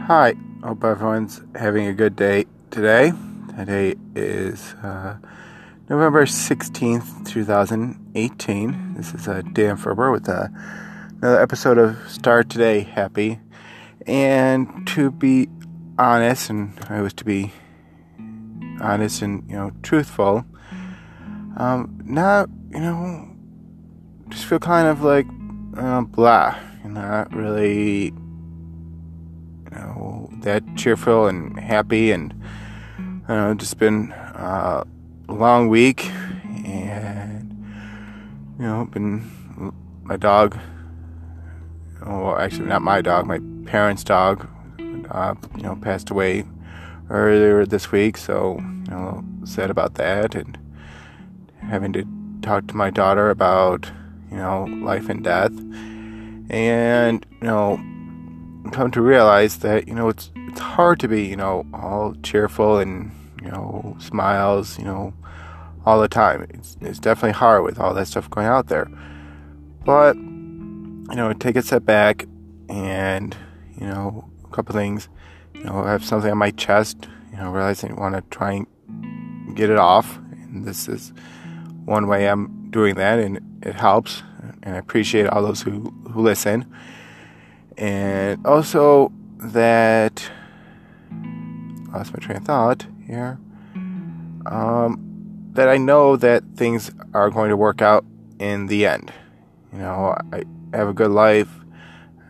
Hi, hope everyone's having a good day today. Today is uh, November 16th, 2018. This is uh, Dan Ferber with uh, another episode of Start Today Happy. And to be honest, and I was to be honest and, you know, truthful, um, not, you know, just feel kind of like uh, blah, not really that cheerful and happy and know, just been uh, a long week and you know, been my dog. Well, actually, not my dog, my parents' dog. Uh, you know, passed away earlier this week, so you know, sad about that, and having to talk to my daughter about you know life and death, and you know come to realize that you know it's it's hard to be you know all cheerful and you know smiles you know all the time. It's it's definitely hard with all that stuff going out there, but you know take a step back and you know a couple things. You know, I have something on my chest. You know, realizing I want to try and get it off, and this is one way I'm doing that, and it helps. And I appreciate all those who who listen and also that lost my train of thought here. Um, that I know that things are going to work out in the end. You know, I have a good life.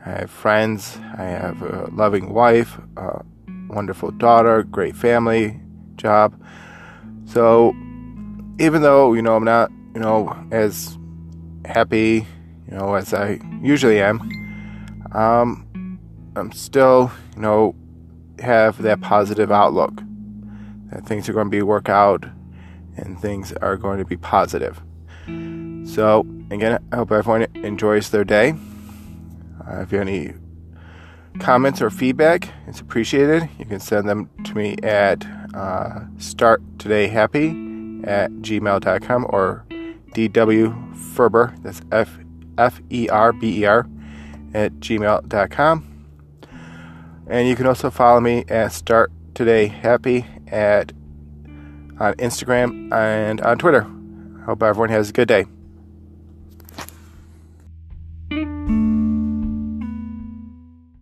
I have friends. I have a loving wife, a wonderful daughter, great family, job. So, even though you know I'm not, you know, as happy, you know, as I usually am, um, I'm still, you know, have that positive outlook that things are going to be work out and things are going to be positive. So, again, I hope everyone enjoys their day. Uh, if you have any comments or feedback, it's appreciated. You can send them to me at uh, starttodayhappy at gmail.com or dwferber, that's F F E R B E R, at gmail.com. And you can also follow me at Start Today Happy at on Instagram and on Twitter. Hope everyone has a good day.